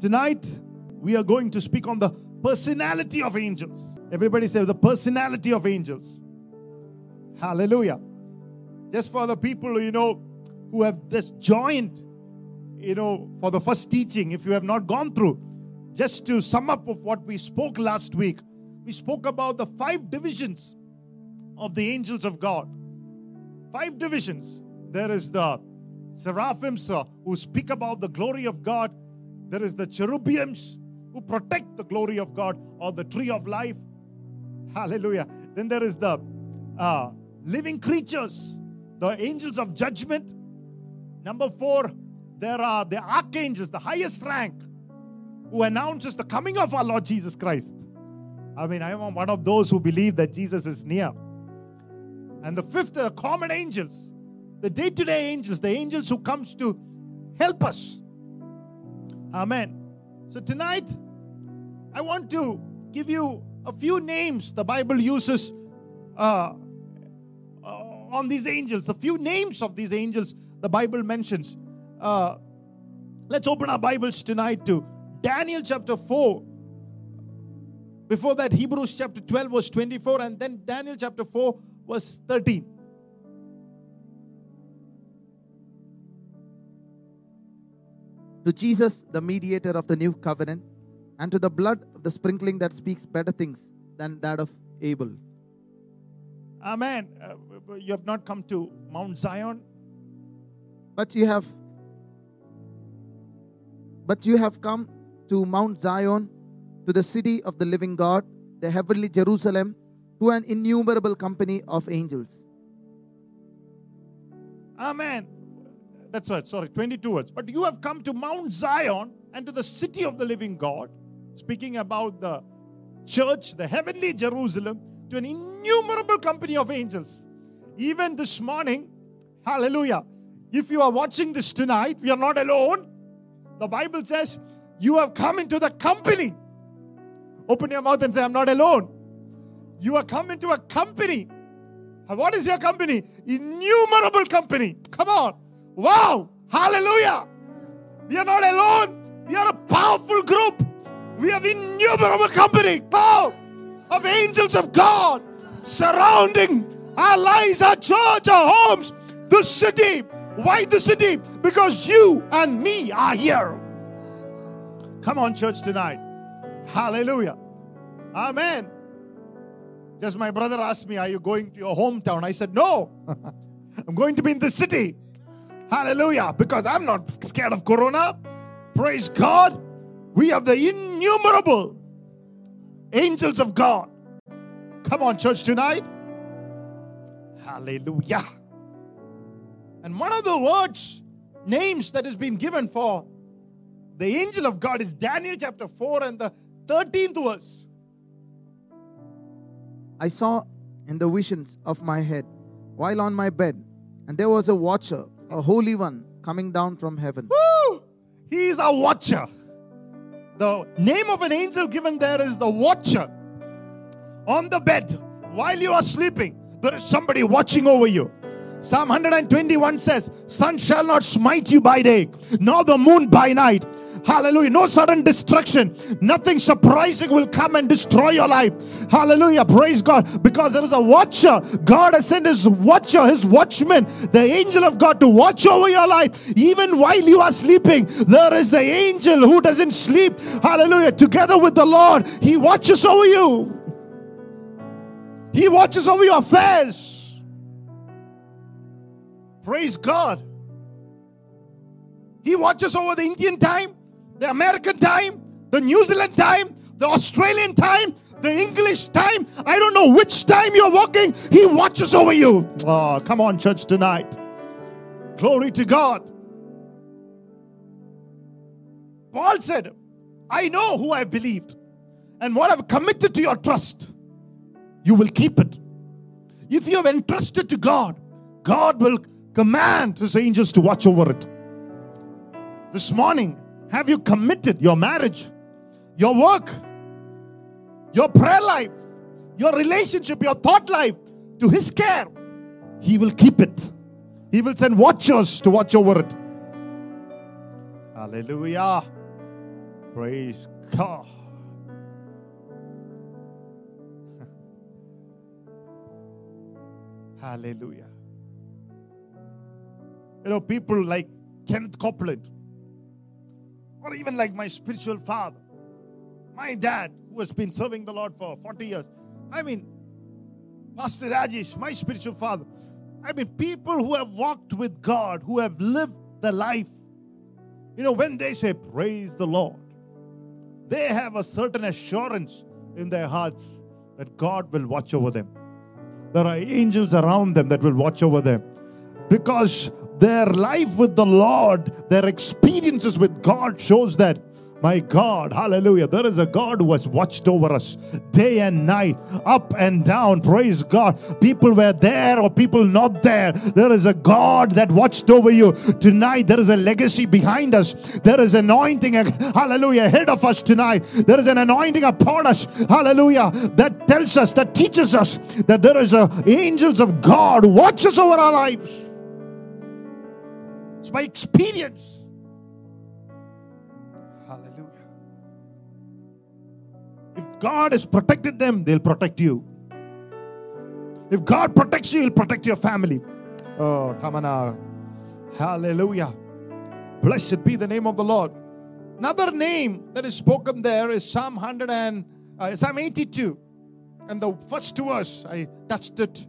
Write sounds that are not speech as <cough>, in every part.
Tonight, we are going to speak on the personality of angels. Everybody say the personality of angels. Hallelujah. Just for the people, you know, who have just joined, you know, for the first teaching, if you have not gone through, just to sum up of what we spoke last week, we spoke about the five divisions of the angels of God. Five divisions. There is the seraphims who speak about the glory of God. There is the cherubims who protect the glory of God or the tree of life. Hallelujah. Then there is the uh, living creatures, the angels of judgment. Number four, there are the archangels, the highest rank, who announces the coming of our Lord Jesus Christ. I mean, I am one of those who believe that Jesus is near. And the fifth, the common angels, the day-to-day angels, the angels who comes to help us. Amen. So tonight, I want to give you a few names the Bible uses uh, uh, on these angels, a few names of these angels the Bible mentions. Uh, let's open our Bibles tonight to Daniel chapter 4. Before that, Hebrews chapter 12, verse 24, and then Daniel chapter 4, verse 13. To Jesus, the mediator of the new covenant, and to the blood of the sprinkling that speaks better things than that of Abel. Amen. Uh, you have not come to Mount Zion, But you have but you have come to Mount Zion, to the city of the living God, the heavenly Jerusalem, to an innumerable company of angels. Amen. That's right, sorry, 22 words. But you have come to Mount Zion and to the city of the living God, speaking about the church, the heavenly Jerusalem, to an innumerable company of angels. Even this morning, hallelujah. If you are watching this tonight, we are not alone. The Bible says you have come into the company. Open your mouth and say, I'm not alone. You are come into a company. What is your company? Innumerable company. Come on. Wow. Hallelujah. We are not alone. We are a powerful group. We have innumerable company. Wow. Of angels of God surrounding our lives, our church, our homes, the city. Why the city? Because you and me are here. Come on, church, tonight. Hallelujah. Amen. Just my brother asked me, Are you going to your hometown? I said, No. <laughs> I'm going to be in the city. Hallelujah. Because I'm not scared of Corona. Praise God. We have the innumerable angels of God. Come on, church, tonight. Hallelujah. And one of the words, names that has been given for the angel of God is Daniel chapter 4 and the 13th verse. I saw in the visions of my head while on my bed, and there was a watcher, a holy one, coming down from heaven. Woo! He is a watcher. The name of an angel given there is the watcher. On the bed, while you are sleeping, there is somebody watching over you. Psalm 121 says, Sun shall not smite you by day, nor the moon by night. Hallelujah. No sudden destruction. Nothing surprising will come and destroy your life. Hallelujah. Praise God. Because there is a watcher. God has sent his watcher, his watchman, the angel of God to watch over your life. Even while you are sleeping, there is the angel who doesn't sleep. Hallelujah. Together with the Lord, he watches over you. He watches over your affairs. Praise God. He watches over the Indian time, the American time, the New Zealand time, the Australian time, the English time. I don't know which time you're walking. He watches over you. Oh, come on, church, tonight. Glory to God. Paul said, I know who I've believed and what I've committed to your trust. You will keep it. If you have entrusted to God, God will command his angels to watch over it. This morning, have you committed your marriage, your work, your prayer life, your relationship, your thought life to his care? He will keep it. He will send watchers to watch over it. Hallelujah. Praise God. <laughs> Hallelujah. You know, people like Kenneth Copeland, or even like my spiritual father, my dad, who has been serving the Lord for 40 years. I mean, Pastor Rajesh, my spiritual father. I mean, people who have walked with God, who have lived the life. You know, when they say, Praise the Lord, they have a certain assurance in their hearts that God will watch over them. There are angels around them that will watch over them. Because their life with the Lord, their experiences with God shows that my God, hallelujah. There is a God who has watched over us day and night, up and down. Praise God. People were there or people not there. There is a God that watched over you. Tonight, there is a legacy behind us. There is anointing, hallelujah, ahead of us tonight. There is an anointing upon us, hallelujah, that tells us, that teaches us that there is a angels of God watches over our lives. It's by experience. Hallelujah. If God has protected them, they'll protect you. If God protects you, He'll protect your family. Oh, Tamana. Hallelujah. Blessed be the name of the Lord. Another name that is spoken there is Psalm 100 and uh, Psalm 82. And the first two verse, I touched it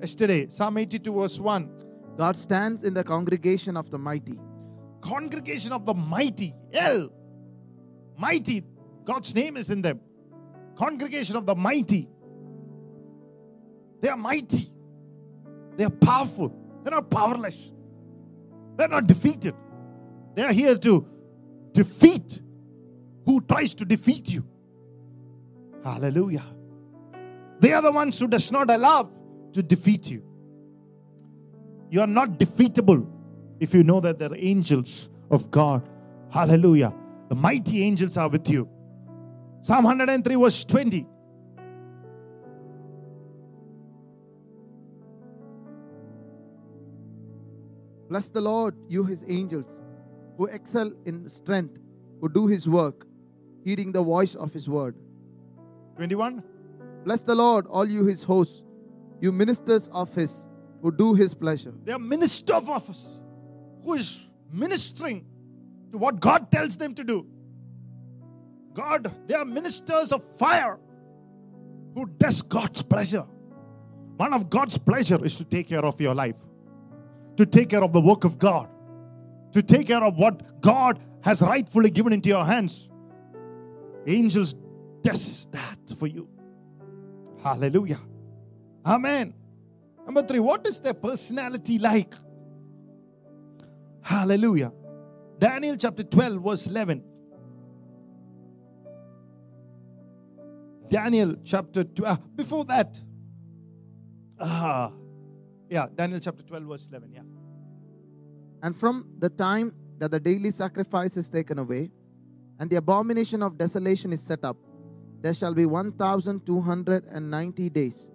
yesterday. Psalm 82, verse 1. God stands in the congregation of the mighty. Congregation of the mighty. El. Mighty. God's name is in them. Congregation of the mighty. They are mighty. They are powerful. They're not powerless. They're not defeated. They are here to defeat who tries to defeat you. Hallelujah. They are the ones who does not allow to defeat you. You are not defeatable if you know that there are angels of God. Hallelujah. The mighty angels are with you. Psalm 103, verse 20. Bless the Lord, you his angels, who excel in strength, who do his work, heeding the voice of his word. 21. Bless the Lord, all you his hosts, you ministers of his, who do his pleasure. They are minister of office who is ministering to what God tells them to do. God, they are ministers of fire who does God's pleasure. One of God's pleasure is to take care of your life, to take care of the work of God, to take care of what God has rightfully given into your hands. Angels does that for you. Hallelujah. Amen. Number three, what is their personality like? Hallelujah. Daniel chapter 12, verse 11. Daniel chapter 12. before that, ah, yeah, Daniel chapter 12, verse 11. Yeah. And from the time that the daily sacrifice is taken away, and the abomination of desolation is set up, there shall be 1,290 days.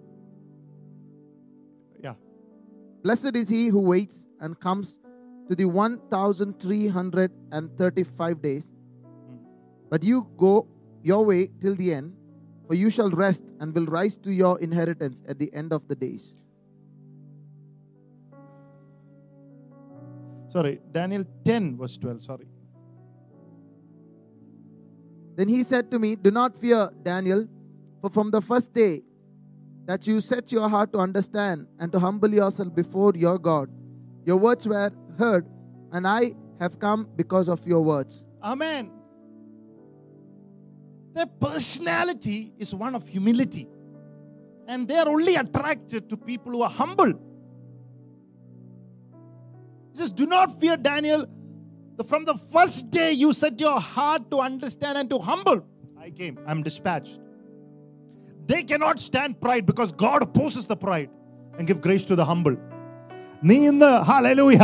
Blessed is he who waits and comes to the 1,335 days. But you go your way till the end, for you shall rest and will rise to your inheritance at the end of the days. Sorry, Daniel 10, verse 12. Sorry. Then he said to me, Do not fear, Daniel, for from the first day that you set your heart to understand and to humble yourself before your God, your words were heard, and I have come because of your words. Amen. Their personality is one of humility. And they are only attracted to people who are humble. He says, Do not fear, Daniel. From the first day you set your heart to understand and to humble, I came. I'm dispatched. They cannot stand pride because God opposes the pride and give grace to the humble. നീ ഇന്ന് hallelujah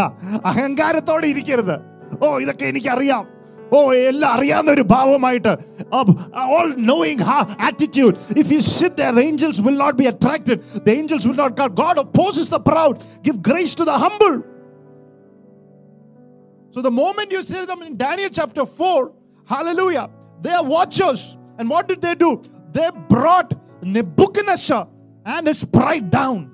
അഹങ്കാരത്തോടെ ഇരിക്കരുത് ഓ ഇതൊക്കെ എനിക്കറിയാം ഓ എല്ലാം അറിയാവുന്ന ഒരു ഭാവമായിട്ട് all knowing attitude if you sit there angels will not be attracted the angels will not God opposes the proud give grace to the humble so the moment you see them in Daniel chapter 4 Hallelujah. They are watchers. And what did they do? They brought Nebuchadnezzar and his pride down.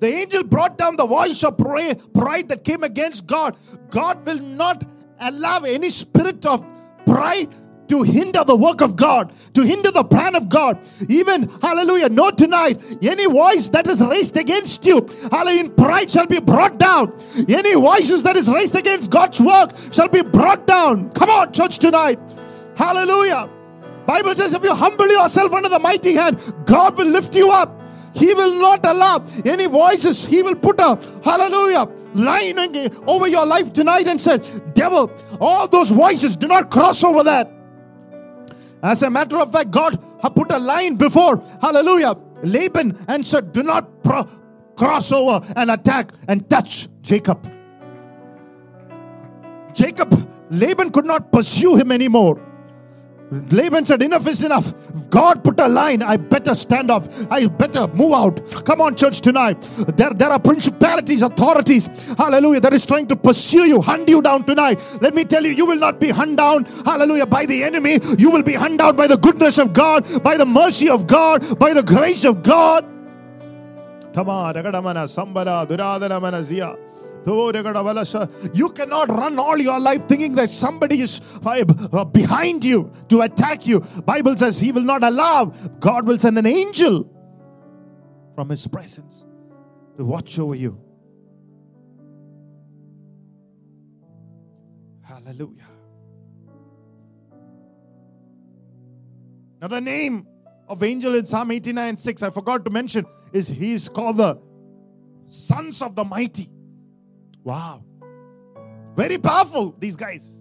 The angel brought down the voice of pride that came against God. God will not allow any spirit of pride to hinder the work of God, to hinder the plan of God. Even, hallelujah, no tonight, any voice that is raised against you, hallelujah, pride shall be brought down. Any voices that is raised against God's work shall be brought down. Come on, church, tonight. Hallelujah. Bible says if you humble yourself under the mighty hand, God will lift you up. He will not allow any voices. He will put a hallelujah line over your life tonight and said, Devil, all those voices, do not cross over that. As a matter of fact, God put a line before, hallelujah, Laban and said, Do not pro- cross over and attack and touch Jacob. Jacob, Laban could not pursue him anymore. Laban said, Enough is enough. God put a line. I better stand off. I better move out. Come on, church, tonight. There, there are principalities, authorities, hallelujah, that is trying to pursue you, hunt you down tonight. Let me tell you, you will not be hunt down, hallelujah, by the enemy. You will be hunt down by the goodness of God, by the mercy of God, by the grace of God. Come on, Sambara, Duradana, Zia. You cannot run all your life thinking that somebody is uh, behind you to attack you. Bible says he will not allow. God will send an angel from his presence to watch over you. Hallelujah. Now the name of angel in Psalm 89 6, I forgot to mention, is he's called the sons of the mighty. Wow. Very powerful, these guys.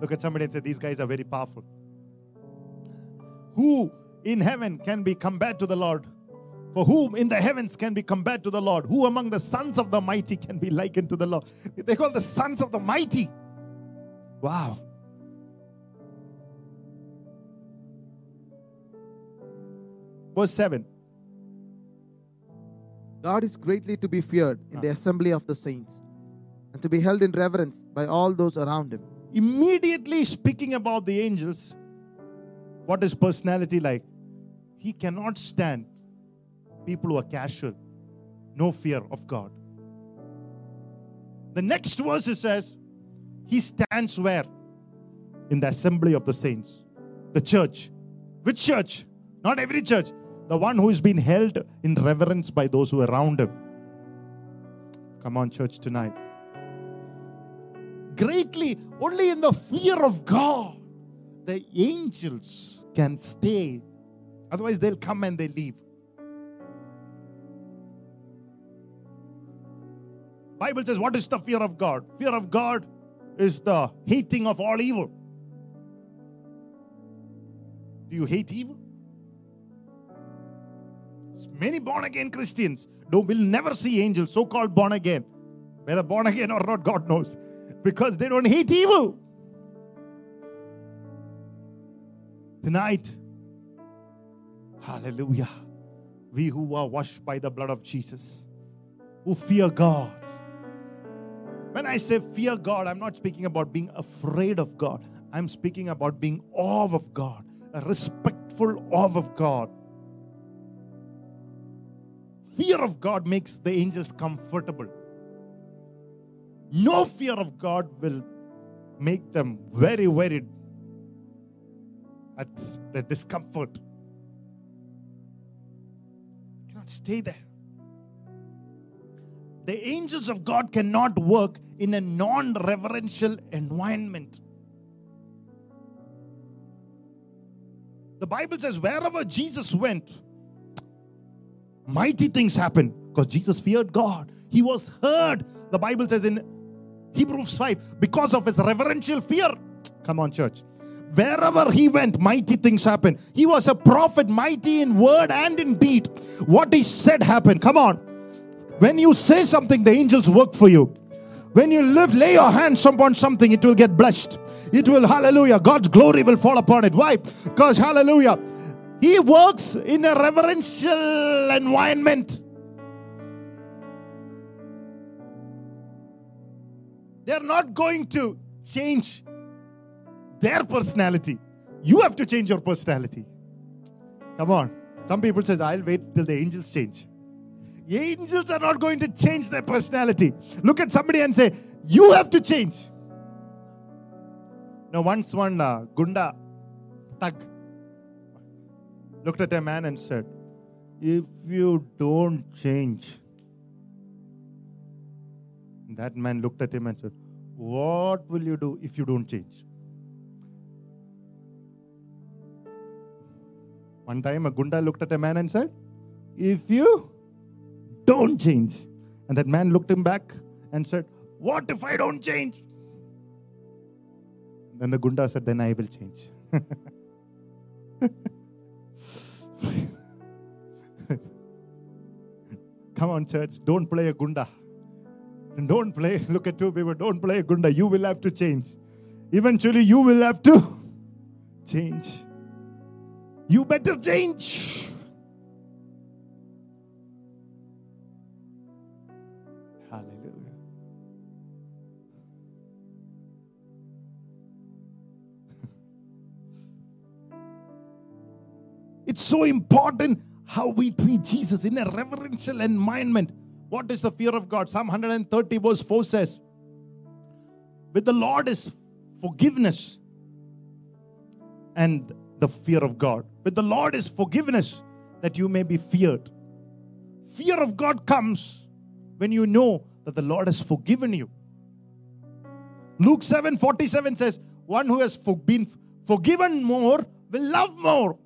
Look at somebody and say, These guys are very powerful. Who in heaven can be compared to the Lord? For whom in the heavens can be compared to the Lord? Who among the sons of the mighty can be likened to the Lord? They call the sons of the mighty. Wow. Verse 7. God is greatly to be feared in the uh-huh. assembly of the saints and to be held in reverence by all those around him. Immediately speaking about the angels, what is personality like? He cannot stand people who are casual, no fear of God. The next verse says, He stands where? In the assembly of the saints, the church. Which church? Not every church the one who is being held in reverence by those who are around him. Come on, church, tonight. Greatly, only in the fear of God, the angels can stay. Otherwise, they'll come and they leave. Bible says, what is the fear of God? Fear of God is the hating of all evil. Do you hate evil? Many born again Christians don't, will never see angels, so called born again. Whether born again or not, God knows. Because they don't hate evil. Tonight, hallelujah, we who are washed by the blood of Jesus, who fear God. When I say fear God, I'm not speaking about being afraid of God. I'm speaking about being awe of God, a respectful awe of God fear of God makes the angels comfortable. No fear of God will make them very worried at the discomfort. You cannot stay there. The angels of God cannot work in a non reverential environment. The Bible says, wherever Jesus went, mighty things happened because Jesus feared God. He was heard, the Bible says in Hebrews 5, because of his reverential fear. Come on, church. Wherever he went, mighty things happened. He was a prophet, mighty in word and in deed. What he said happened. Come on. When you say something, the angels work for you. When you live, lay your hands upon something, it will get blessed. It will, hallelujah, God's glory will fall upon it. Why? Because, hallelujah, he works in a reverential environment. They're not going to change their personality. You have to change your personality. Come on. Some people says, I'll wait till the angels change. Angels are not going to change their personality. Look at somebody and say, You have to change. Now, once one uh, Gunda thug looked at a man and said, If you don't change, that man looked at him and said, What will you do if you don't change? One time a Gunda looked at a man and said, If you don't change. And that man looked him back and said, What if I don't change? Then the Gunda said, Then I will change. <laughs> <laughs> Come on, church, don't play a Gunda. Don't play, look at two people, don't play a Gunda. You will have to change. Eventually, you will have to <laughs> change. You better change. It's so important how we treat Jesus in a reverential environment. What is the fear of God? Psalm 130, verse 4 says, With the Lord is forgiveness and the fear of God. With the Lord is forgiveness that you may be feared. Fear of God comes when you know that the Lord has forgiven you. Luke 7 47 says, One who has been forgiven more will love more.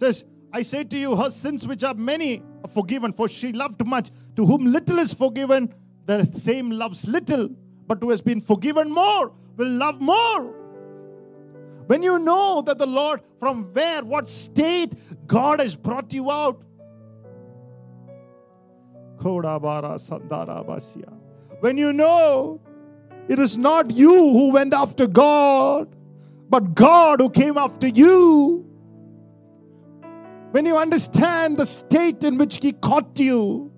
Says, I say to you, her sins which are many are forgiven, for she loved much. To whom little is forgiven, the same loves little. But who has been forgiven more will love more. When you know that the Lord, from where, what state God has brought you out. When you know it is not you who went after God, but God who came after you. When you understand the state in which He caught you,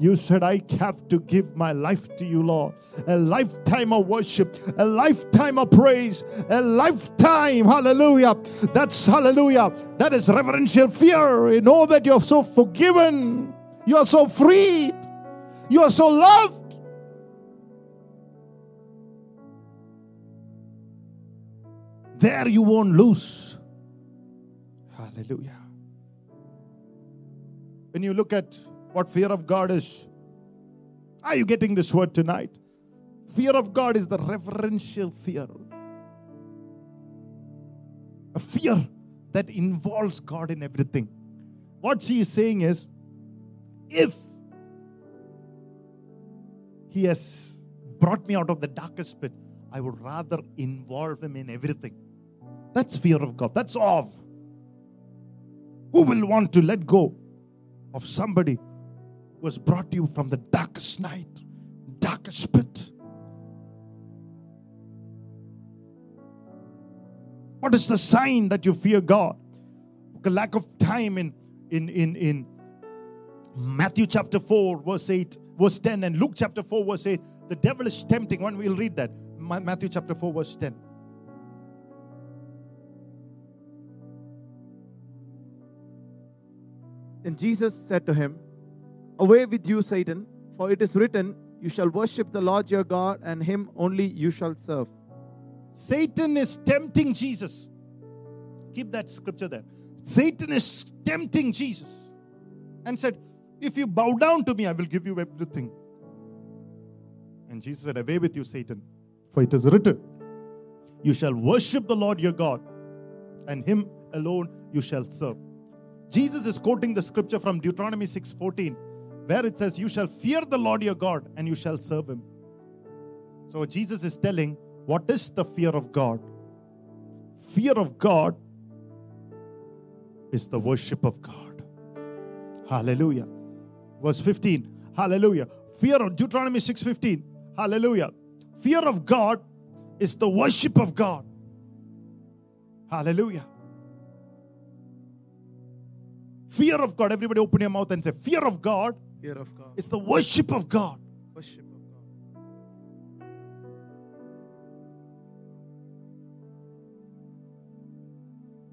you said, I have to give my life to you, Lord. A lifetime of worship, a lifetime of praise, a lifetime, hallelujah. That's hallelujah. That is reverential fear. You know that you're so forgiven, you are so freed, you are so loved. There you won't lose. Hallelujah. When you look at what fear of God is, are you getting this word tonight? Fear of God is the reverential fear. A fear that involves God in everything. What she is saying is if He has brought me out of the darkest pit, I would rather involve Him in everything. That's fear of God. That's awe. Who will want to let go of somebody who has brought you from the darkest night, darkest pit? What is the sign that you fear God? The lack of time in in in in Matthew chapter 4, verse 8, verse 10, and Luke chapter 4, verse 8. The devil is tempting. One, we'll read that. Matthew chapter 4, verse 10. Then Jesus said to him, Away with you, Satan, for it is written, You shall worship the Lord your God, and him only you shall serve. Satan is tempting Jesus. Keep that scripture there. Satan is tempting Jesus and said, If you bow down to me, I will give you everything. And Jesus said, Away with you, Satan, for it is written, You shall worship the Lord your God, and him alone you shall serve. Jesus is quoting the scripture from Deuteronomy 6:14, where it says, You shall fear the Lord your God, and you shall serve him. So Jesus is telling, what is the fear of God? Fear of God is the worship of God. Hallelujah. Verse 15. Hallelujah. Fear of Deuteronomy 6:15. Hallelujah. Fear of God is the worship of God. Hallelujah. Fear of God. Everybody open your mouth and say, Fear of God. Fear of God. It's the worship of God. Worship of God.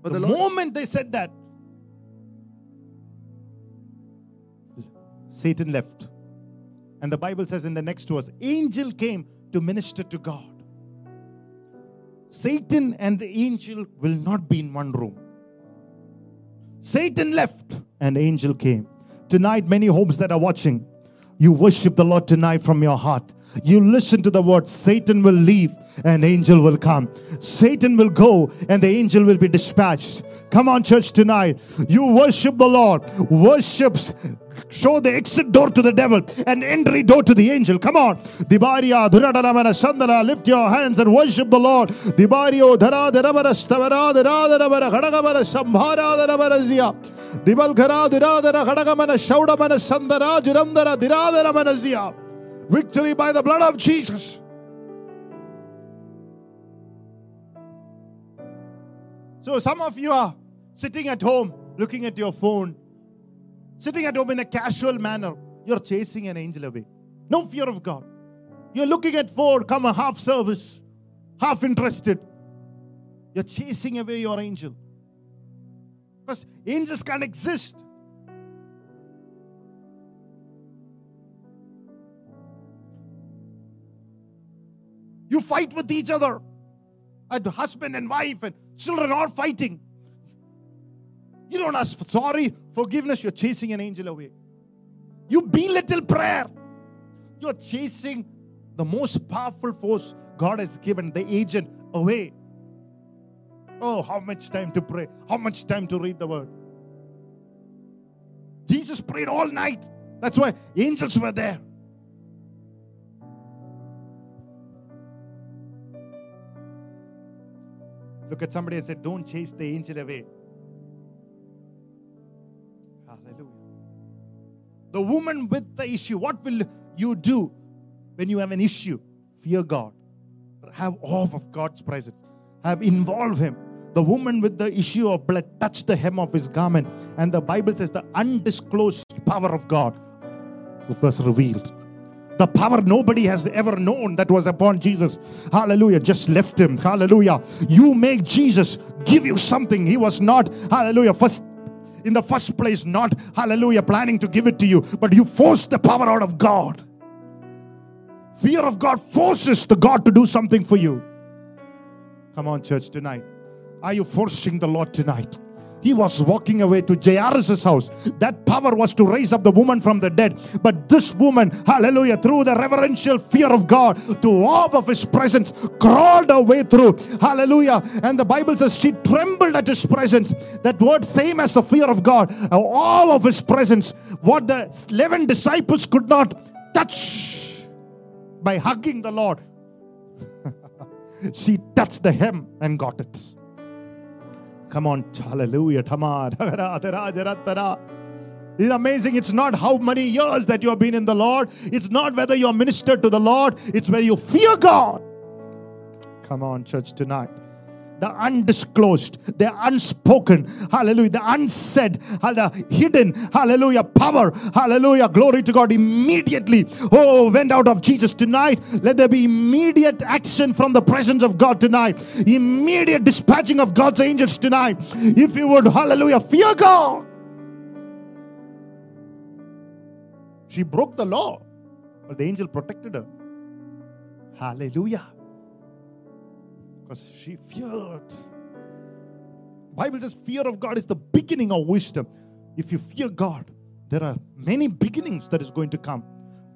But the, the Lord... moment they said that, Satan left. And the Bible says in the next verse, angel came to minister to God. Satan and the angel will not be in one room. Satan left and angel came. Tonight, many homes that are watching, you worship the Lord tonight from your heart. You listen to the word, Satan will leave and angel will come. Satan will go and the angel will be dispatched. Come on, church, tonight. You worship the Lord. Worships show the exit door to the devil and entry door to the angel. Come on. Dibaria, Dhuradharamana, Sandara, lift your hands and worship the Lord. Dibario, Dhara, Dharamara, Stavara, Dhara, Dharamara, Khadagamara, Sambhara, Dharamara, Zia. Dibalghara, Dhiradhara, Khadagamana, Shaudamana, Sandara, Jurandara, Dhiradharamana, Zia. Victory by the blood of Jesus. So some of you are sitting at home looking at your phone, sitting at home in a casual manner. You're chasing an angel away. No fear of God. You're looking at four, come a half service, half interested. You're chasing away your angel. Because angels can't exist. You fight with each other. And husband and wife and children are fighting. You don't ask for sorry, forgiveness, you're chasing an angel away. You belittle prayer. You're chasing the most powerful force God has given, the agent, away. Oh, how much time to pray? How much time to read the word? Jesus prayed all night. That's why angels were there. Look at somebody and say, Don't chase the angel away. The woman with the issue, what will you do when you have an issue? Fear God. Have awe of God's presence. Have involve Him. The woman with the issue of blood touched the hem of his garment, and the Bible says the undisclosed power of God was revealed. The power nobody has ever known that was upon Jesus. Hallelujah. Just left him. Hallelujah. You make Jesus give you something. He was not, hallelujah, first in the first place, not, hallelujah, planning to give it to you, but you force the power out of God. Fear of God forces the God to do something for you. Come on, church, tonight. Are you forcing the Lord tonight? He was walking away to Jairus' house. That power was to raise up the woman from the dead. But this woman, hallelujah, through the reverential fear of God, to awe of his presence, crawled her way through. Hallelujah. And the Bible says she trembled at his presence. That word, same as the fear of God, awe of his presence. What the 11 disciples could not touch by hugging the Lord. <laughs> she touched the hem and got it. Come on, hallelujah. Tamar. <laughs> It's amazing. It's not how many years that you have been in the Lord. It's not whether you're ministered to the Lord. It's where you fear God. Come on, church, tonight. The undisclosed, the unspoken, hallelujah, the unsaid, the hidden, hallelujah, power, hallelujah, glory to God. Immediately, oh, went out of Jesus tonight. Let there be immediate action from the presence of God tonight, immediate dispatching of God's angels tonight. If you would, hallelujah, fear God. She broke the law, but the angel protected her. Hallelujah. Because she feared. Bible says fear of God is the beginning of wisdom. If you fear God, there are many beginnings that is going to come.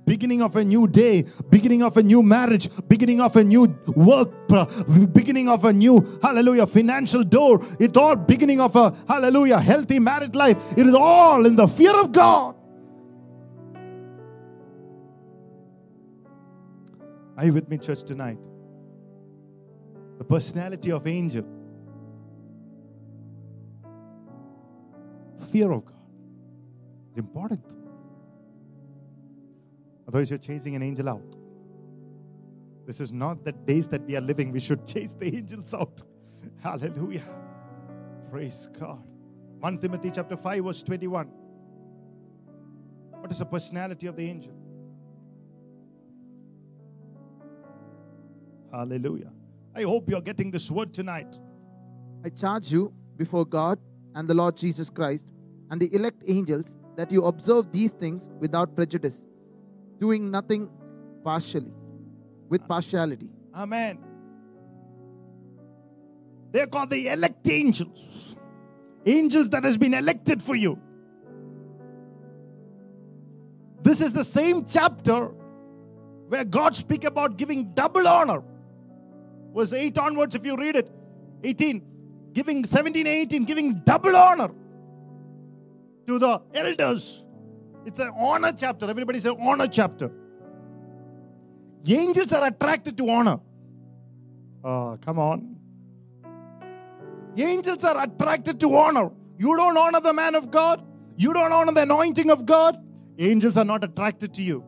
Beginning of a new day, beginning of a new marriage, beginning of a new work, beginning of a new hallelujah financial door. It all beginning of a hallelujah healthy married life. It is all in the fear of God. Are you with me, church, tonight? Personality of angel. Fear of God is important. Otherwise, you're chasing an angel out. This is not the days that we are living. We should <laughs> chase the angels out. Hallelujah. Praise God. 1 Timothy chapter 5, verse 21. What is the personality of the angel? Hallelujah. I hope you're getting this word tonight. I charge you before God and the Lord Jesus Christ and the elect angels that you observe these things without prejudice, doing nothing partially, with partiality. Amen. They're called the elect angels. Angels that has been elected for you. This is the same chapter where God speak about giving double honor. Verse 8 onwards, if you read it, 18, giving 17, 18, giving double honor to the elders. It's an honor chapter. Everybody say honor chapter. Angels are attracted to honor. Oh, come on. Angels are attracted to honor. You don't honor the man of God, you don't honor the anointing of God, angels are not attracted to you.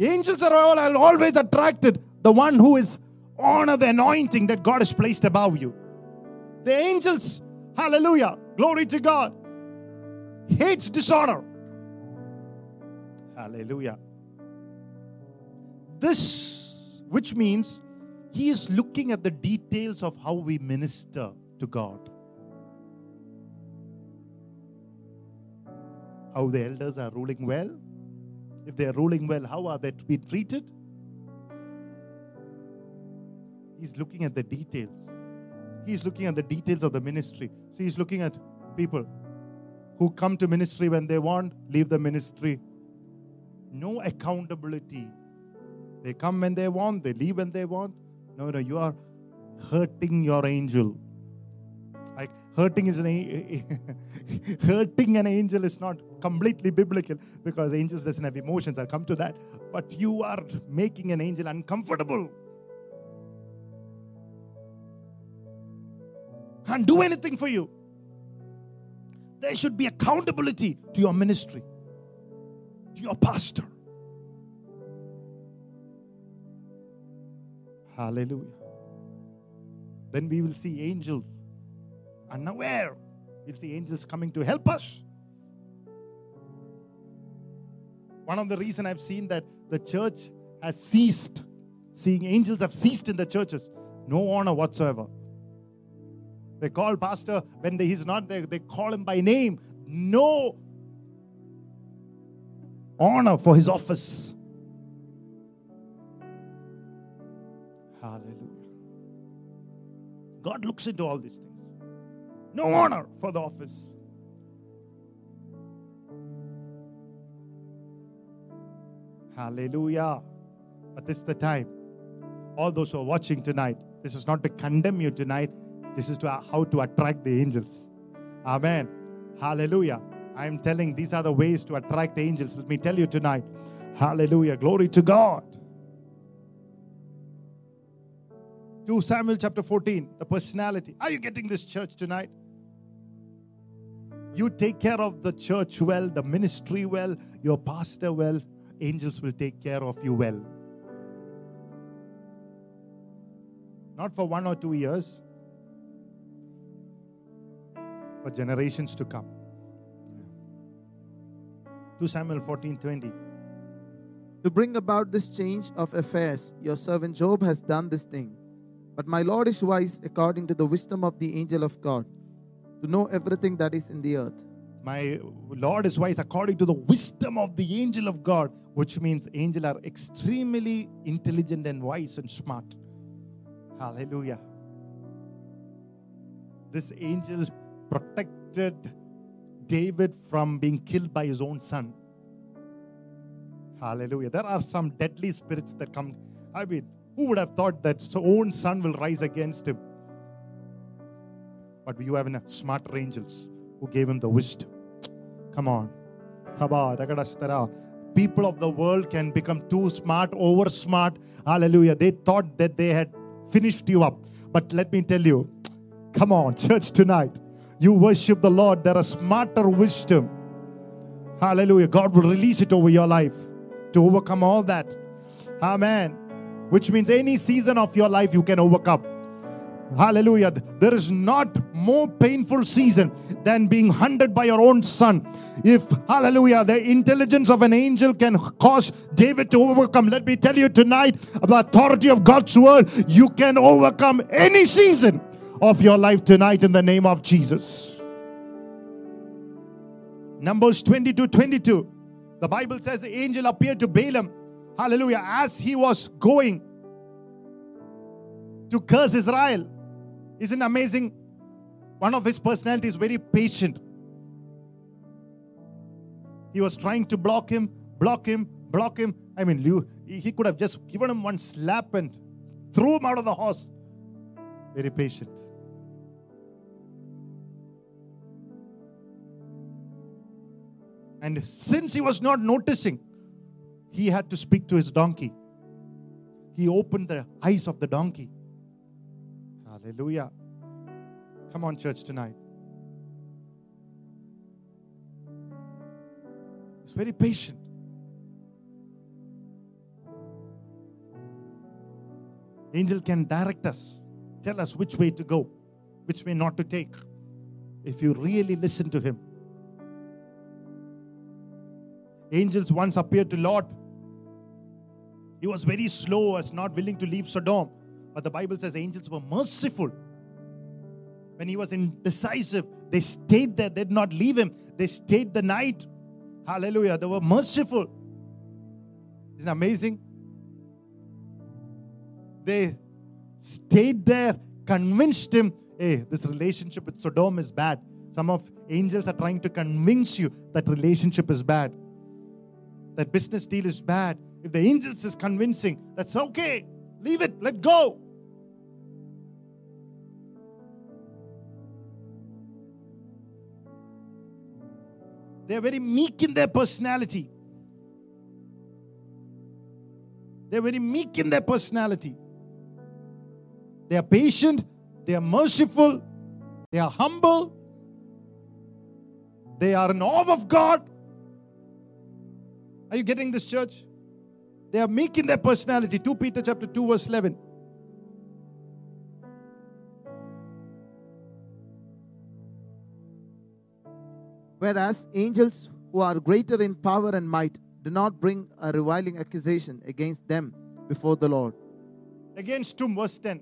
Angels are all, are always attracted the one who is honor the anointing that God has placed above you. The angels, hallelujah, glory to God, hates dishonor. Hallelujah. This, which means he is looking at the details of how we minister to God. How the elders are ruling well. If they are ruling well, how are they to be treated? He's looking at the details. He's looking at the details of the ministry. So he's looking at people who come to ministry when they want, leave the ministry. No accountability. They come when they want, they leave when they want. No, no, you are hurting your angel. Like hurting is an <laughs> hurting an angel is not completely biblical because angels doesn't have emotions. I'll come to that. But you are making an angel uncomfortable. Can't do anything for you. There should be accountability to your ministry, to your pastor. Hallelujah. Then we will see angels unaware. We'll see angels coming to help us. One of the reason I've seen that the church has ceased, seeing angels have ceased in the churches, no honor whatsoever. They call pastor when they- he's not there, they call him by name. No honor for his office. Hallelujah. God looks into all these things. No honor for the office. Hallelujah. But this is the time. All those who are watching tonight, this is not to condemn you tonight. This is to how to attract the angels. Amen. Hallelujah. I am telling these are the ways to attract the angels. Let me tell you tonight. Hallelujah. Glory to God. 2 Samuel chapter 14, the personality. Are you getting this church tonight? You take care of the church well, the ministry well, your pastor well, angels will take care of you well. Not for one or two years, for generations to come. 2 Samuel 14 20. To bring about this change of affairs, your servant Joab has done this thing. But my Lord is wise according to the wisdom of the angel of God, to know everything that is in the earth. My Lord is wise according to the wisdom of the angel of God, which means angels are extremely intelligent and wise and smart. Hallelujah. This angel protected David from being killed by his own son. Hallelujah. There are some deadly spirits that come. I mean, who would have thought that his own son will rise against him? But you have a smarter angels who gave him the wisdom. Come on. People of the world can become too smart, over smart. Hallelujah. They thought that they had finished you up. But let me tell you, come on, <laughs> church tonight. You worship the Lord. There is smarter wisdom. Hallelujah. God will release it over your life to overcome all that. Amen. Which means any season of your life you can overcome. Hallelujah. There is not more painful season than being hunted by your own son. If, hallelujah, the intelligence of an angel can cause David to overcome, let me tell you tonight, the authority of God's word, you can overcome any season of your life tonight in the name of Jesus. Numbers 22 22. The Bible says the angel appeared to Balaam, hallelujah, as he was going to curse Israel. Isn't amazing? One of his personality is very patient. He was trying to block him, block him, block him. I mean, he could have just given him one slap and threw him out of the horse. Very patient. And since he was not noticing, he had to speak to his donkey. He opened the eyes of the donkey. Hallelujah. Come on, church, tonight. He's very patient. Angel can direct us, tell us which way to go, which way not to take, if you really listen to him. Angels once appeared to Lot. He was very slow, as not willing to leave Sodom. But the Bible says angels were merciful. When he was indecisive, they stayed there, they did not leave him. They stayed the night. Hallelujah. They were merciful. Isn't amazing? They stayed there, convinced him, hey, this relationship with Sodom is bad. Some of angels are trying to convince you that relationship is bad. That business deal is bad. If the angels is convincing, that's okay. Leave it, let go. They are very meek in their personality. They're very meek in their personality. They are patient, they are merciful, they are humble, they are in awe of God. Are you getting this, church? They are meek in their personality. 2 Peter chapter 2, verse 11. Whereas angels who are greater in power and might do not bring a reviling accusation against them before the Lord. Against whom, verse 10.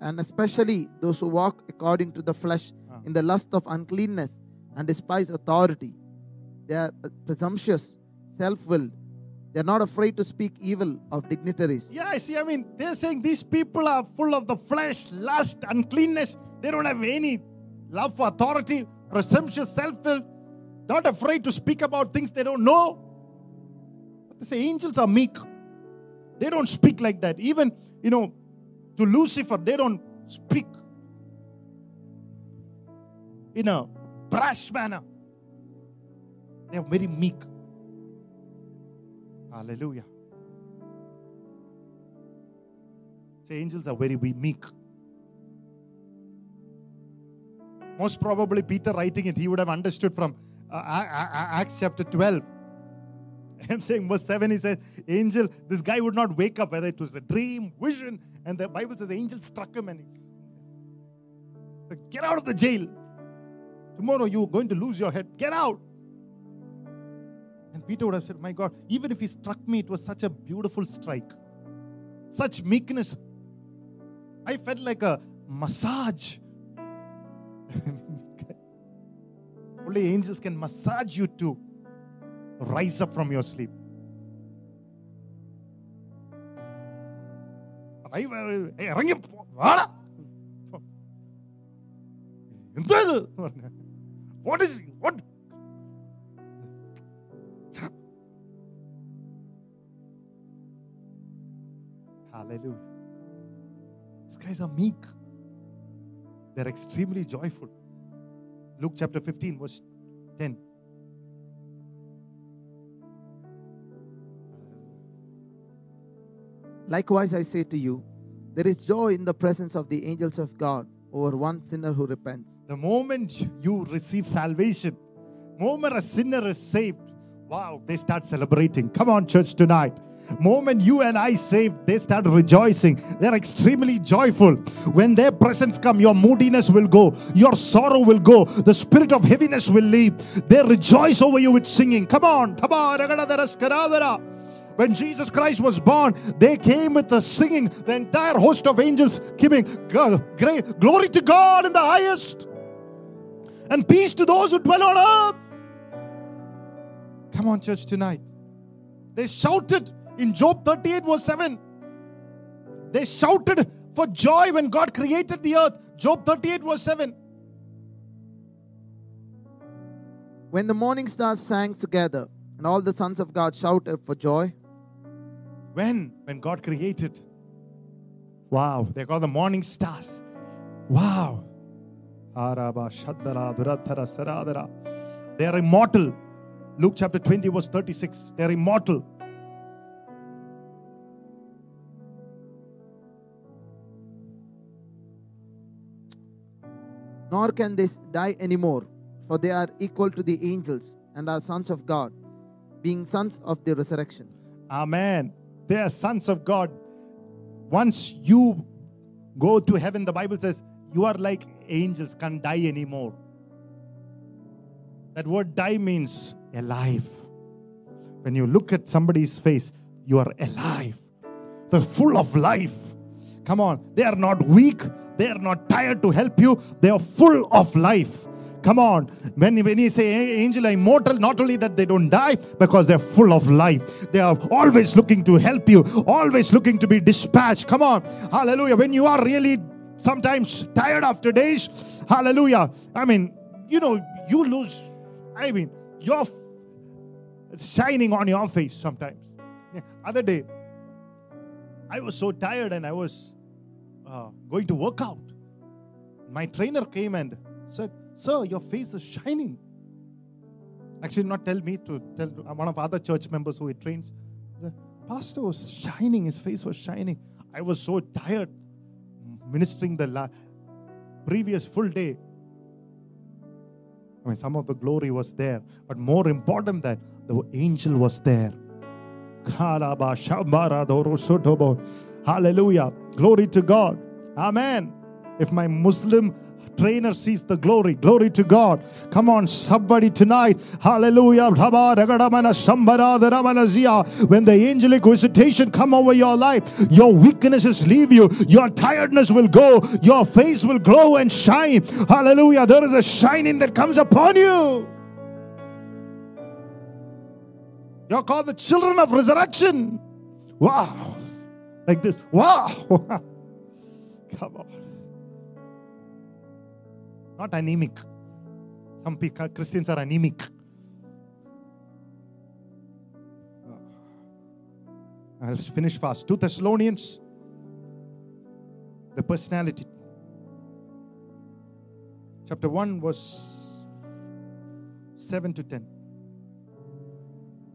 And especially those who walk according to the flesh Ah. in the lust of uncleanness and despise authority. They are presumptuous, self willed. They are not afraid to speak evil of dignitaries. Yeah, I see. I mean, they're saying these people are full of the flesh, lust, uncleanness. They don't have any love for authority, presumptuous, self will, not afraid to speak about things they don't know. But they say angels are meek. They don't speak like that. Even, you know, to Lucifer, they don't speak in a brash manner. They are very meek. Hallelujah. Say angels are very meek. Most probably, Peter writing it, he would have understood from uh, Acts chapter 12. <laughs> I'm saying verse 7, he says, Angel, this guy would not wake up, whether it was a dream, vision, and the Bible says, angel struck him and he said, Get out of the jail. Tomorrow you're going to lose your head. Get out. And Peter would have said, My God, even if he struck me, it was such a beautiful strike. Such meekness. I felt like a massage. <laughs> Only angels can massage you to rise up from your sleep. <laughs> I- ഏയ് ഇറങ്ങി പോ- വാടാ. എന്താ ഇത് എന്ന് പറഞ്ഞ്. What is what? Hallelujah. These guys are meek. They're extremely joyful. Luke chapter 15, verse 10. Likewise, I say to you, there is joy in the presence of the angels of God over one sinner who repents. The moment you receive salvation, moment a sinner is saved, wow, they start celebrating. Come on, church, tonight. Moment you and I saved, they start rejoicing. They're extremely joyful. When their presence come, your moodiness will go, your sorrow will go, the spirit of heaviness will leave. They rejoice over you with singing. Come on, ragadadara, skaradara. When Jesus Christ was born, they came with the singing, the entire host of angels giving glory to God in the highest, and peace to those who dwell on earth. Come on, church, tonight. They shouted in Job 38, verse 7. They shouted for joy when God created the earth. Job 38, verse 7. When the morning stars sang together, and all the sons of God shouted for joy, When? When God created. Wow, they're called the morning stars. Wow. Araba, shaddara, durathara, saradara. They are immortal. Luke chapter 20, verse 36. They are immortal. Nor can they die anymore, for they are equal to the angels and are sons of God, being sons of the resurrection. Amen. They are sons of God. Once you go to heaven, the Bible says you are like angels, can't die anymore. That word die means alive. When you look at somebody's face, you are alive. They're full of life. Come on. They are not weak. They are not tired to help you. They are full of life. Come on. When, when you say "A- angel are immortal, not only that they don't die, because they're full of life. They are always looking to help you, always looking to be dispatched. Come on. Hallelujah. When you are really sometimes tired after days, hallelujah. I mean, you know, you lose. I mean, your shining on your face sometimes. Yeah, Other day, I was so tired and I was uh, going to work out. My trainer came and said, Sir, your face is shining. Actually, not tell me to tell one of other church members who he trains. The pastor was shining, his face was shining. I was so tired ministering the la- previous full day. I mean, some of the glory was there, but more important that the angel was there. Hallelujah. Glory to God. Amen. If my Muslim trainer sees the glory, glory to God. Come on, somebody tonight. Hallelujah. When the angelic visitation come over your life, your weaknesses leave you. Your tiredness will go. Your face will glow and shine. Hallelujah. There is a shining that comes upon you. You're called the children of resurrection. Wow. Like this. Wow. <laughs> Come on. Not anemic. Some Christians are anemic. Uh, I'll finish fast. 2 Thessalonians, the personality. Chapter 1, verse 7 to 10.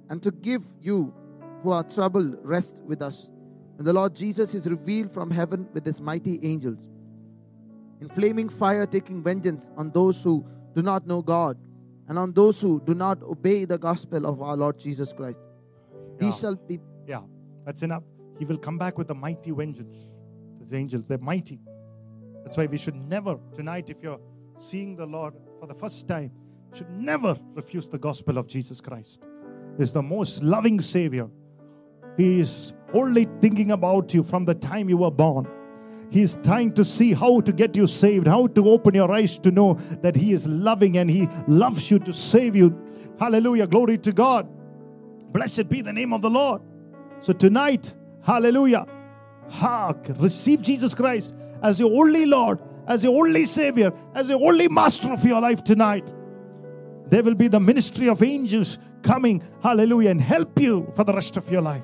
and to give you who are troubled rest with us when the Lord Jesus is revealed from heaven with his mighty angels in flaming fire taking vengeance on those who do not know God and on those who do not obey the gospel of our Lord Jesus Christ. Yeah. These shall be Yeah, that's enough. He will come back with a mighty vengeance. Those angels, they're mighty. That's why we should never, tonight, if you're seeing the Lord for the first time, should never refuse the gospel of Jesus Christ. He's the most loving Savior. He is only thinking about you from the time you were born. He is trying to see how to get you saved, how to open your eyes to know that He is loving and He loves you to save you. Hallelujah. Glory to God. Blessed be the name of the Lord. So tonight, hallelujah, hark, receive Jesus Christ as your only Lord, as your only Savior, as your only Master of your life tonight. There will be the ministry of angels coming, hallelujah, and help you for the rest of your life.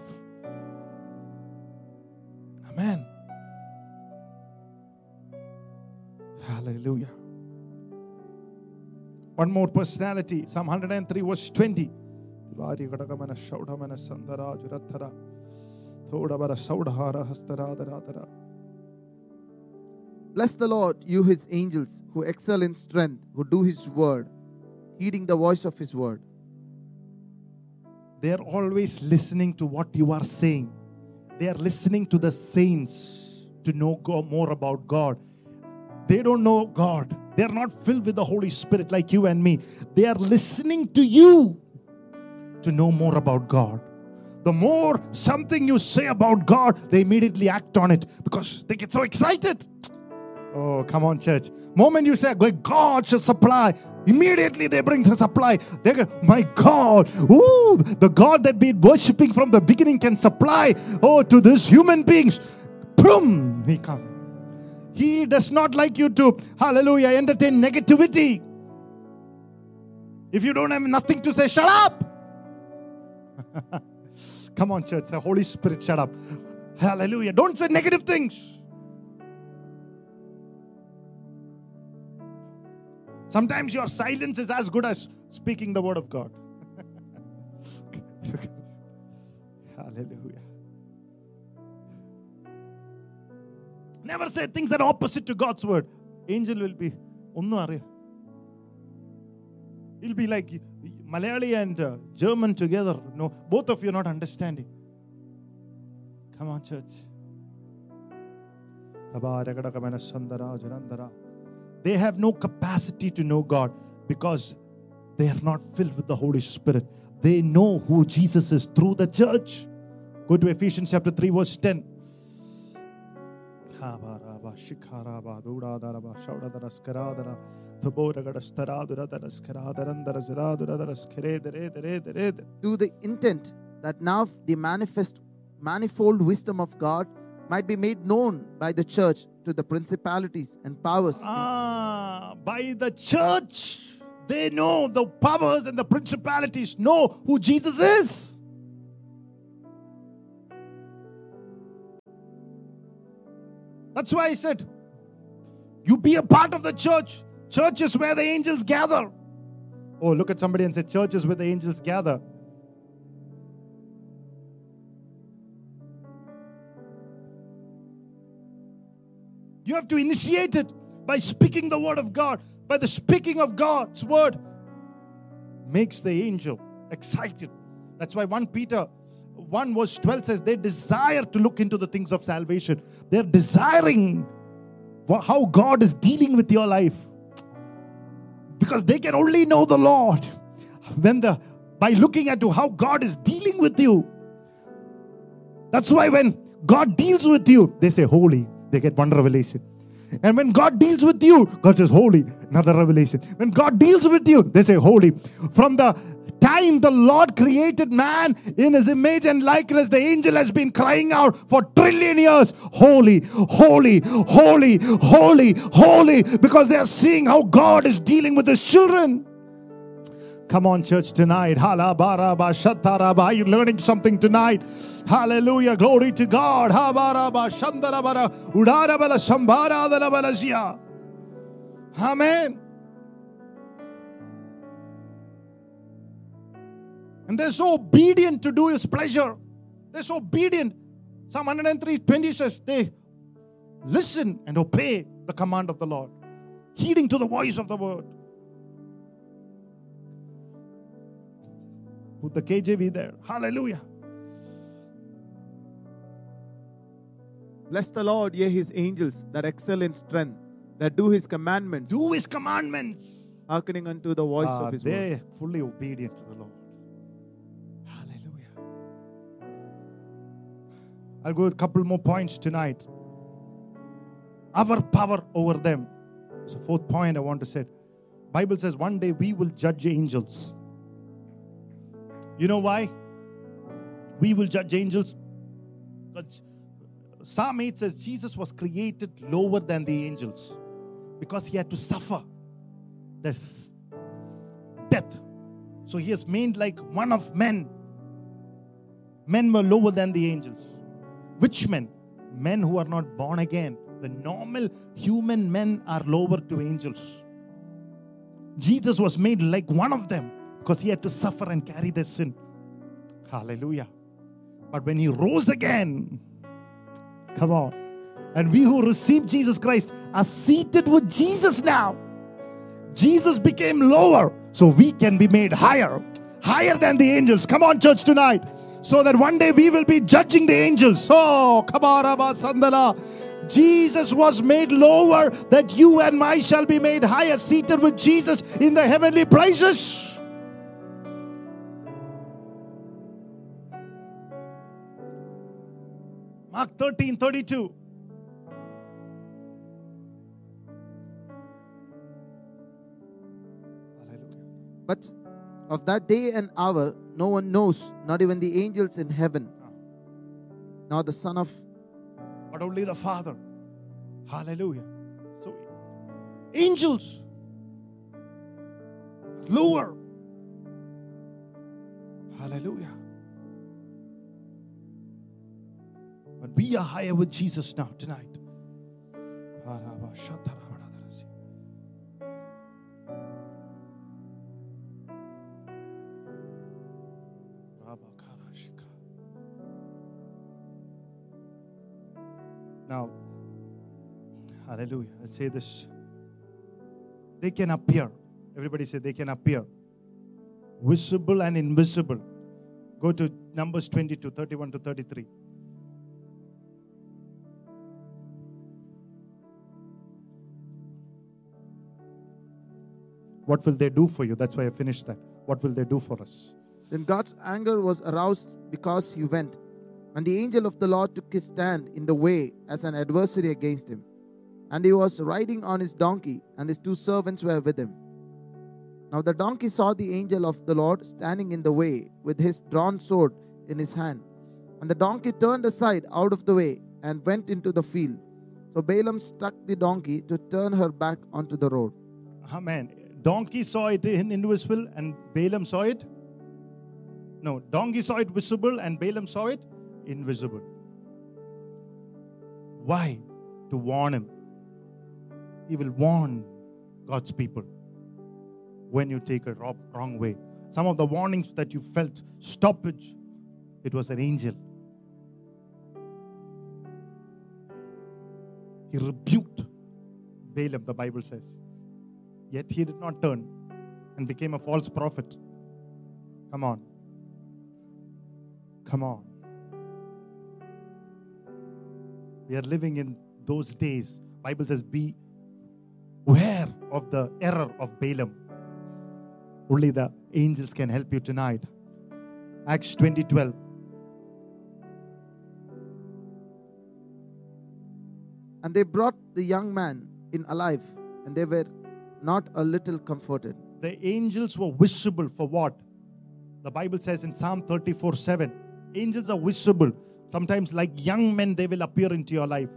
One more personality, Psalm 103, verse 20. Wari ಗಡಗಮನ ಶೌಢಮನ ಸಂದರ ಜುರತ್ಥರ ಥೋಡವರ ಸೌಢಹಾರ ಹಸ್ತರಾದರಾದರ Bless the Lord, you his angels, who excel in strength, who do his word, heeding the voice of his word. They are always listening to what you are saying. They are listening to the saints to know go- more about God. They don't know God. they are not filled with the Holy Spirit like you and me. They are listening to you to know more about God. the more something you say about God, they immediately act on it because they get so excited. Oh, come on, church. Moment you say, God shall supply, immediately they bring the supply. They go, My God, ooh, the God that we're worshipping from the beginning can supply, oh, to these human beings. Boom, he comes. He does not like you to, hallelujah, entertain negativity. If you don't have nothing to say, shut up. <laughs> Come on, church. The Holy Spirit, shut up. Hallelujah. Don't say negative things. Sometimes your silence is as good as speaking the word of God. <laughs> Never say things that are opposite to God's word. Angel will be ഒന്നും അറിയാം It'll be like Malayali and uh, German together. No, both of you are not understanding. Come on, church. They have no capacity to know God because they are not filled with the Holy Spirit. They know who Jesus is through the church. Go to Ephesians chapter 3, verse 10. to the intent that now the manifest manifold wisdom of God might be made known by the church to the principalities and powers. Ah, by the church, they know the powers and the principalities know who Jesus is. That's why I said, you be a part of the church. Church is where the angels gather. Oh, look at somebody and say, Church is where the angels gather. You have to initiate it by speaking the word of God. By the speaking of God's word makes the angel excited. That's why 1 Peter 1 verse 12 says they desire to look into the things of salvation. They're desiring how God is dealing with your life. Because they can only know the Lord when the by looking at how God is dealing with you. That's why when God deals with you, they say holy. They get one revelation. And when God deals with you, God says holy, another revelation. When God deals with you, they say holy. From the time the Lord created man in his image and likeness, the angel has been crying out for trillion years Holy, holy, holy, holy, holy, because they are seeing how God is dealing with his children. Come on, church, tonight. Are you learning something tonight? Hallelujah. Glory to God. Amen. And they're so obedient to do his pleasure. They're so obedient. Psalm 103 20 says they listen and obey the command of the Lord, heeding to the voice of the word. Put the KJV there. Hallelujah. Bless the Lord, ye his angels that excel in strength, that do his commandments, Do his commandments. hearkening unto the voice Ah, of his word. they're fully obedient to the Lord. I'll go a couple more points tonight. Our power over them. It's a fourth point I want to say. Bible says one day we will judge angels. You know why? We will judge angels. Psalm 8 says Jesus was created lower than the angels because he had to suffer this death. So he is made like one of men. Men were lower than the angels. Which men? Men who are not born again. The normal human men are lower to angels. Jesus was made like one of them because he had to suffer and carry their sin. Hallelujah. But when he rose again, come on. And we who receive Jesus Christ are seated with Jesus now. Jesus became lower, so we can be made higher, higher than the angels. Come on, church, tonight. So that one day we will be judging the angels. Oh, Kabaraba Sandala. Jesus was made lower, that you and I shall be made higher, seated with Jesus in the heavenly places. Mark 13 32. But of that day and hour no one knows, not even the angels in heaven, nor the Son of But only the Father. Hallelujah. So, angels, lower. Hallelujah. But we are higher with Jesus now tonight. Hallelujah. Let's say this. They can appear. Everybody say they can appear. Visible and invisible. Go to Numbers 22, 31 to 33. What will they do for you? That's why I finished that. What will they do for us? Then God's anger was aroused because he went, and the angel of the Lord took his stand in the way as an adversary against him. And he was riding on his donkey, and his two servants were with him. Now the donkey saw the angel of the Lord standing in the way with his drawn sword in his hand. And the donkey turned aside out of the way and went into the field. So Balaam struck the donkey to turn her back onto the road. Amen. Donkey saw it in invisible and Balaam saw it. No, donkey saw it visible and Balaam saw it invisible. Why? To warn him. He will warn God's people when you take a wrong, way. Some of the warnings that you felt, stoppage, it was an angel. He rebuked Balaam, the Bible says. Yet he did not turn and became a false prophet. Come on. Come on. We are living in those days. Bible says, be of the error of Balaam. Only the angels can help you tonight. Acts 20 12. And they brought the young man in alive, and they were not a little comforted. The angels were visible for what? The Bible says in Psalm 34 7. Angels are visible. Sometimes, like young men, they will appear into your life.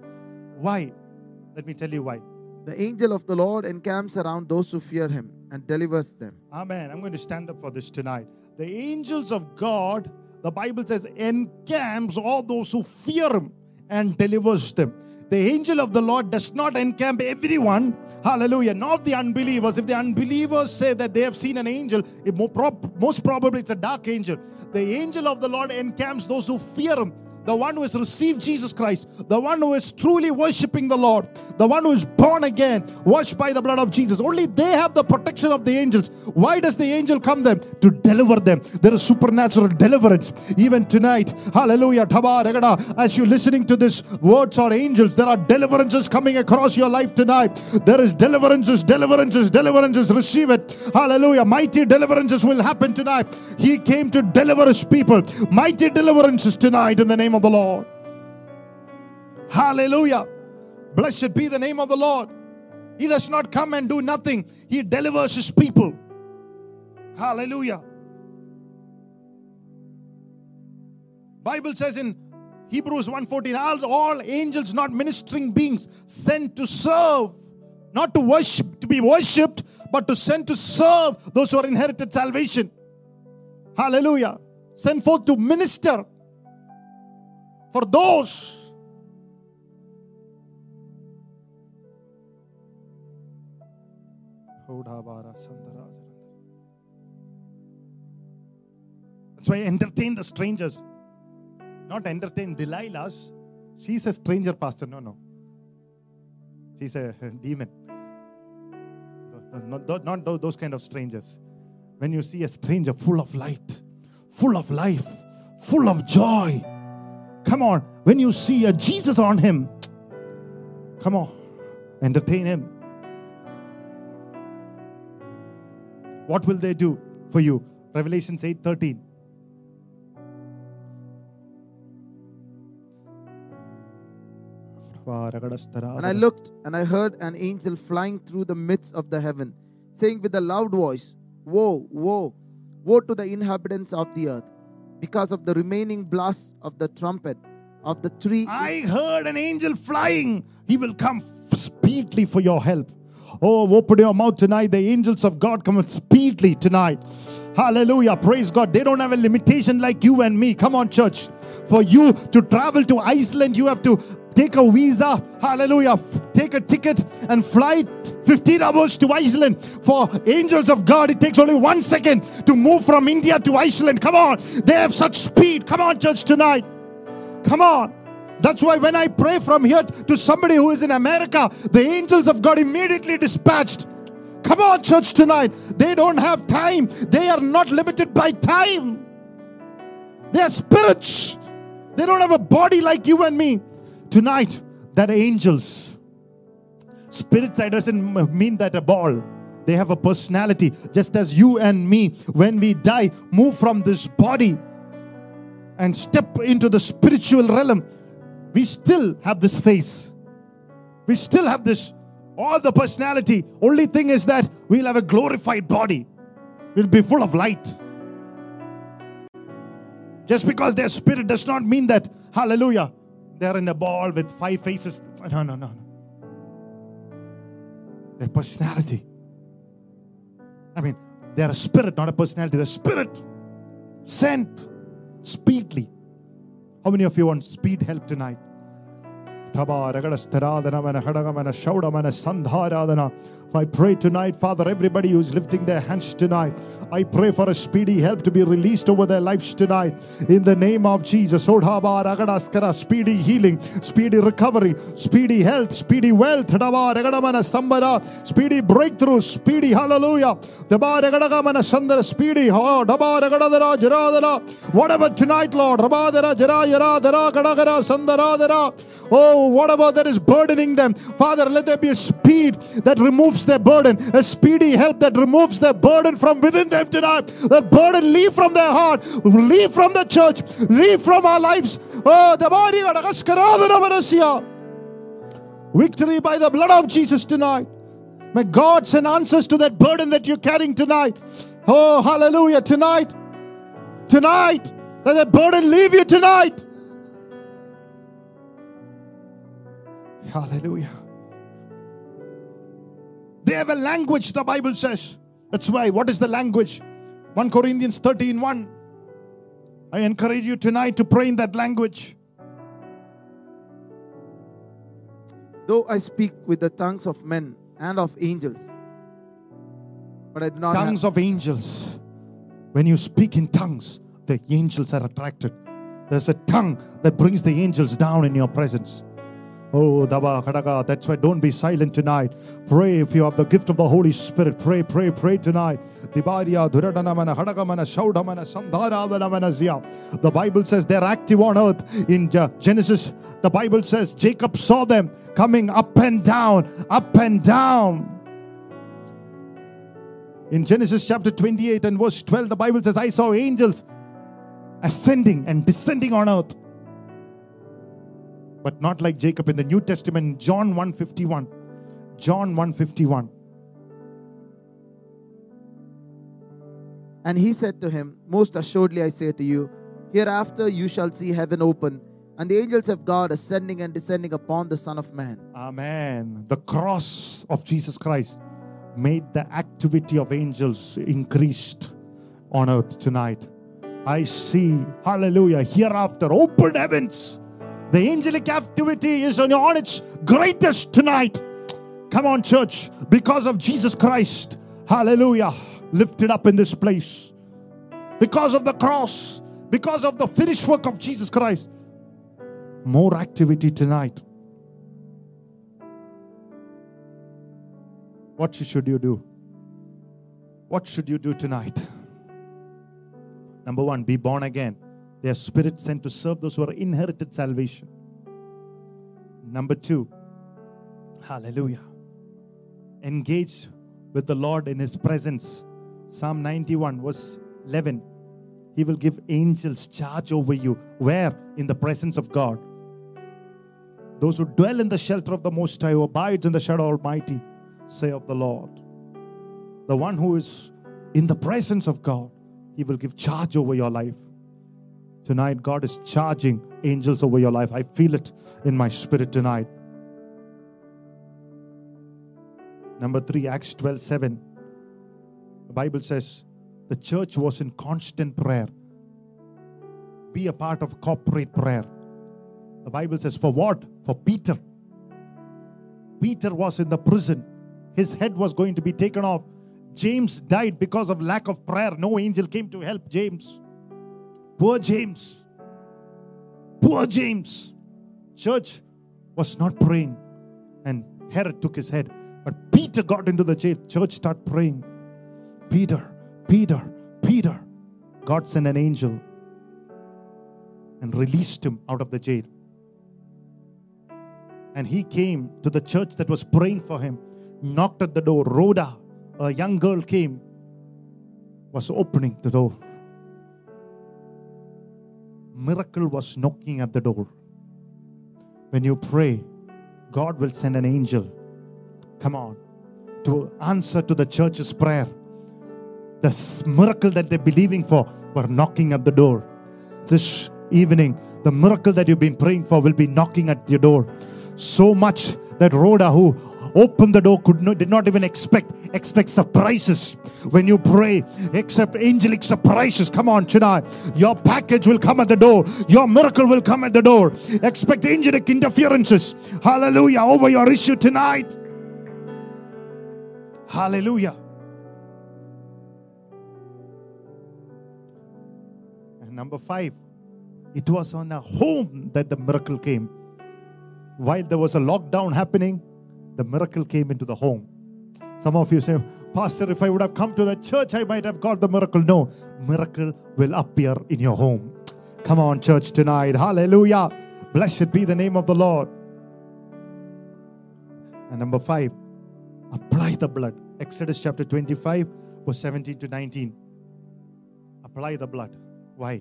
Why? Let me tell you why. The angel of the Lord encamps around those who fear him and delivers them. Amen. I'm going to stand up for this tonight. The angels of God, the Bible says, encamps all those who fear him and delivers them. The angel of the Lord does not encamp everyone. Hallelujah. Not the unbelievers. If the unbelievers say that they have seen an angel, most probably it's a dark angel. The angel of the Lord encamps those who fear him the one who has received Jesus Christ, the one who is truly worshiping the Lord, the one who is born again, washed by the blood of Jesus. Only they have the protection of the angels. Why does the angel come them? To deliver them. There is supernatural deliverance. Even tonight, hallelujah, as you're listening to this words or angels, there are deliverances coming across your life tonight. There is deliverances, deliverances, deliverances. Receive it. Hallelujah. Mighty deliverances will happen tonight. He came to deliver his people. Mighty deliverances tonight in the name of the Lord. Hallelujah. Blessed be the name of the Lord. He does not come and do nothing. He delivers his people. Hallelujah. Bible says in Hebrews 1:14 all, all angels not ministering beings sent to serve not to worship to be worshipped but to send to serve those who are inherited salvation. Hallelujah. Sent forth to minister for those That's why entertain the strangers. Not entertain Delilah's. She's a stranger, Pastor. No, no. She's a demon. Not, not those kind of strangers. When you see a stranger full of light, full of life, full of joy, Come on. When you see a Jesus on him, come on. Entertain him. What will they do for you? Revelations 8:13. And I looked, and I heard an angel flying through the midst of the heaven, saying with a loud voice, Woe, woe, woe to the inhabitants of the earth, because of the remaining blasts of the trumpet of the three. I heard an angel flying. He will come speedily for your help. Oh, open your mouth tonight. The angels of God come speedily tonight. Hallelujah. Praise God. They don't have a limitation like you and me. Come on, church. For you to travel to Iceland, you have to take a visa. Hallelujah. Take a ticket and fly 15 hours to Iceland. For angels of God, it takes only one second to move from India to Iceland. Come on. They have such speed. Come on, church, tonight. Come on. That's why when I pray from here to somebody who is in America, the angels of God immediately dispatched. Come on, church, tonight. They don't have time, they are not limited by time. They are spirits. They don't have a body like you and me. Tonight, that angels. Spirit side doesn't mean that a ball. They have a personality, just as you and me, when we die, move from this body and step into the spiritual realm we still have this face. We still have this, all the personality. Only thing is that we'll have a glorified body. We'll be full of light. Just because their spirit does not mean that, hallelujah, they're in a ball with five faces. No, no, no, no. Their personality. I mean, they're a spirit, not a personality. The spirit sent speedily how many of you want speed help tonight? I pray tonight, Father, everybody who's lifting their hands tonight, I pray for a speedy help to be released over their lives tonight. In the name of Jesus, speedy healing, speedy recovery, speedy health, speedy wealth, speedy breakthrough, speedy hallelujah. Speedy, whatever tonight, Lord. Oh, whatever that is burdening them, Father, let there be a speed that removes their burden, a speedy help that removes their burden from within them tonight. That burden leave from their heart, leave from the church, leave from our lives. Oh, the body Victory by the blood of Jesus tonight. May God send answers to that burden that you're carrying tonight. Oh, hallelujah. Tonight, tonight, let that burden leave you tonight. Hallelujah. They have a language, the Bible says. That's why. What is the language? 1 Corinthians 13 1. I encourage you tonight to pray in that language. Though I speak with the tongues of men and of angels, but I do not tongues have... of angels. When you speak in tongues, the angels are attracted. There's a tongue that brings the angels down in your presence. Oh, that's why don't be silent tonight. Pray if you have the gift of the Holy Spirit. Pray, pray, pray tonight. The Bible says they're active on earth. In uh, Genesis, the Bible says Jacob saw them coming up and down, up and down. In Genesis chapter 28 and verse 12, the Bible says, I saw angels ascending and descending on earth but not like Jacob in the New Testament, John 151. John 151. And he said to him, Most assuredly I say to you, hereafter you shall see heaven open and the angels of God ascending and descending upon the Son of Man. Amen. The cross of Jesus Christ made the activity of angels increased on earth tonight. I see, hallelujah, hereafter open heavens the angelic activity is on its greatest tonight. Come on, church, because of Jesus Christ. Hallelujah. Lifted up in this place. Because of the cross, because of the finished work of Jesus Christ. More activity tonight. What should you do? What should you do tonight? Number one, be born again. They are spirits sent to serve those who are inherited salvation. Number two, hallelujah. Engage with the Lord in His presence. Psalm 91, verse 11. He will give angels charge over you. Where? In the presence of God. Those who dwell in the shelter of the Most High, who abides in the shadow of Almighty, say of the Lord. The one who is in the presence of God, He will give charge over your life. Tonight, God is charging angels over your life. I feel it in my spirit tonight. Number three, Acts 12 7. The Bible says the church was in constant prayer. Be a part of corporate prayer. The Bible says, for what? For Peter. Peter was in the prison. His head was going to be taken off. James died because of lack of prayer. No angel came to help James. Poor James. Poor James. Church was not praying, and Herod took his head. But Peter got into the jail. Church started praying. Peter, Peter, Peter. God sent an angel and released him out of the jail. And he came to the church that was praying for him, knocked at the door. Rhoda, a young girl, came, was opening the door. Miracle was knocking at the door. When you pray, God will send an angel. Come on, to answer to the church's prayer. The miracle that they're believing for were knocking at the door. This evening, the miracle that you've been praying for will be knocking at your door. So much that Rhoda, who opened the door, could not, did not even expect expect surprises. When you pray, accept angelic surprises. Come on, tonight, your package will come at the door. Your miracle will come at the door. Expect angelic interferences. Hallelujah over your issue tonight. Hallelujah. And number five, it was on a home that the miracle came. While there was a lockdown happening, the miracle came into the home. Some of you say, Pastor, if I would have come to the church, I might have got the miracle. No, miracle will appear in your home. Come on, church, tonight. Hallelujah. Blessed be the name of the Lord. And number five, apply the blood. Exodus chapter 25, verse 17 to 19. Apply the blood. Why?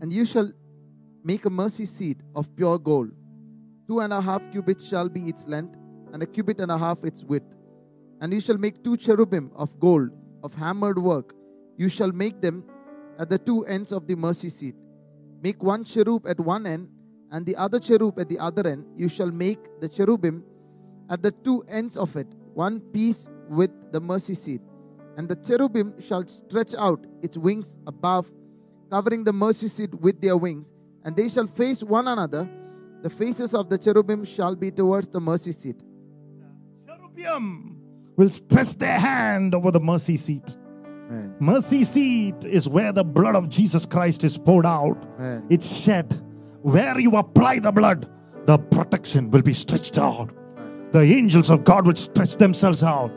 And you shall make a mercy seat of pure gold. Two and a half cubits shall be its length, and a cubit and a half its width. And you shall make two cherubim of gold, of hammered work. You shall make them at the two ends of the mercy seat. Make one cherub at one end, and the other cherub at the other end. You shall make the cherubim at the two ends of it, one piece with the mercy seat. And the cherubim shall stretch out its wings above, covering the mercy seat with their wings, and they shall face one another. The faces of the cherubim shall be towards the mercy seat. Cherubim will stretch their hand over the mercy seat. Amen. Mercy seat is where the blood of Jesus Christ is poured out. Amen. It's shed. Where you apply the blood, the protection will be stretched out. The angels of God will stretch themselves out.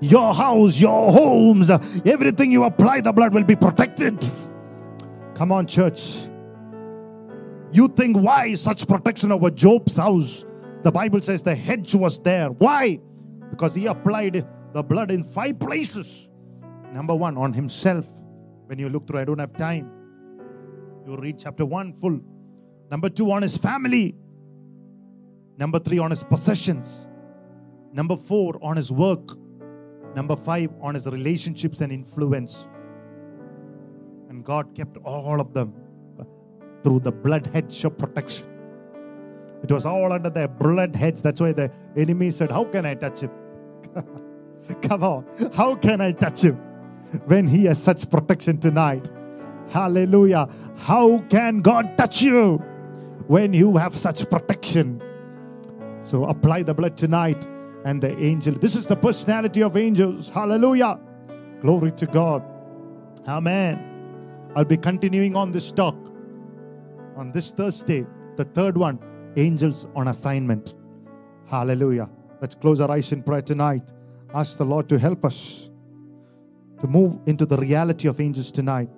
Your house, your homes, everything you apply the blood will be protected. Come on, church. You think why such protection over Job's house? The Bible says the hedge was there. Why? Because he applied the blood in five places. Number one, on himself. When you look through, I don't have time. You read chapter one full. Number two, on his family. Number three, on his possessions. Number four, on his work. Number five, on his relationships and influence. And God kept all of them through the blood hedge of protection. It was all under the blood hedge. That's why the enemy said, How can I touch him? <laughs> Come on. How can I touch him when he has such protection tonight? Hallelujah. How can God touch you when you have such protection? So apply the blood tonight and the angel. This is the personality of angels. Hallelujah. Glory to God. Amen. I'll be continuing on this talk on this Thursday, the third one angels on assignment. Hallelujah. Let's close our eyes in prayer tonight. Ask the Lord to help us to move into the reality of angels tonight.